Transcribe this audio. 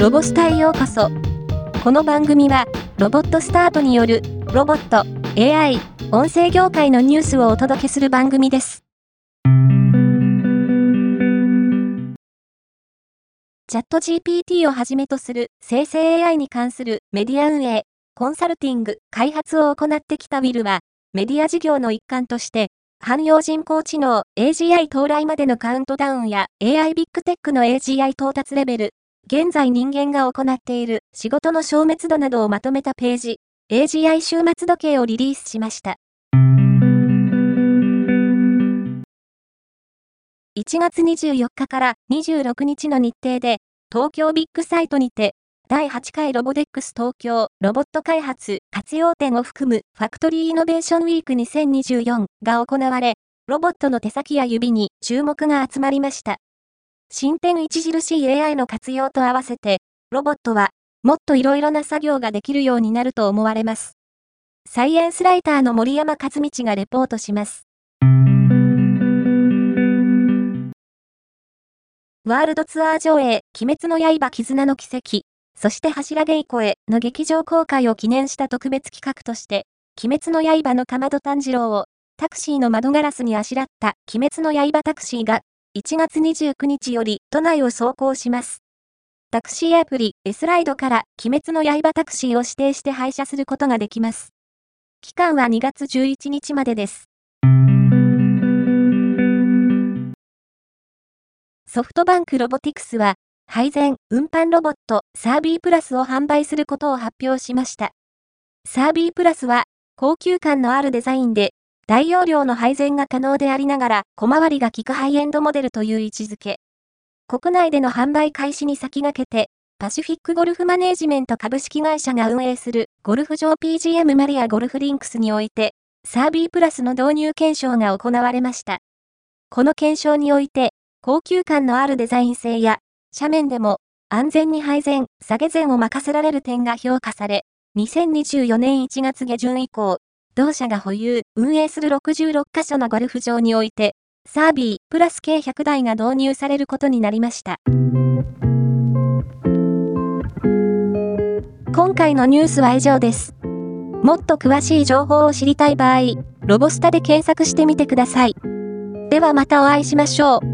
ロボスタへようこそ。この番組は、ロボットスタートによる、ロボット、AI、音声業界のニュースをお届けする番組です。チャット GPT をはじめとする生成 AI に関するメディア運営、コンサルティング、開発を行ってきたウィルは、メディア事業の一環として、汎用人工知能 AGI 到来までのカウントダウンや AI ビッグテックの AGI 到達レベル、現在人間が行っている仕事の消滅度などをまとめたページ、AGI 終末時計をリリースしました。1月24日から26日の日程で、東京ビッグサイトにて、第8回ロボデックス東京ロボット開発活用展を含むファクトリーイノベーションウィーク2024が行われ、ロボットの手先や指に注目が集まりました。進展著しい AI の活用と合わせて、ロボットは、もっといろいろな作業ができるようになると思われます。サイエンスライターの森山和道がレポートします。ワールドツアー上映、鬼滅の刃絆の奇跡、そして柱稽古への劇場公開を記念した特別企画として、鬼滅の刃のかまど炭治郎を、タクシーの窓ガラスにあしらった鬼滅の刃タクシーが1月29日より都内を走行します。タクシーアプリ S ライドから鬼滅の刃タクシーを指定して配車することができます。期間は2月11日までです。ソフトバンクロボティクスは、配膳、運搬ロボットサービープラスを販売することを発表しました。サービープラスは、高級感のあるデザインで大容量の配膳が可能でありながら小回りが利くハイエンドモデルという位置づけ。国内での販売開始に先駆けて、パシフィックゴルフマネージメント株式会社が運営するゴルフ場 PGM マリアゴルフリンクスにおいて、サービープラスの導入検証が行われました。この検証において、高級感のあるデザイン性や、斜面でも安全に配膳、下げ膳を任せられる点が評価され、2024年1月下旬以降、同社が保有、運営する66カ所のゴルフ場において、サービープラス計100台が導入されることになりました。今回のニュースは以上です。もっと詳しい情報を知りたい場合、ロボスタで検索してみてください。ではまたお会いしましょう。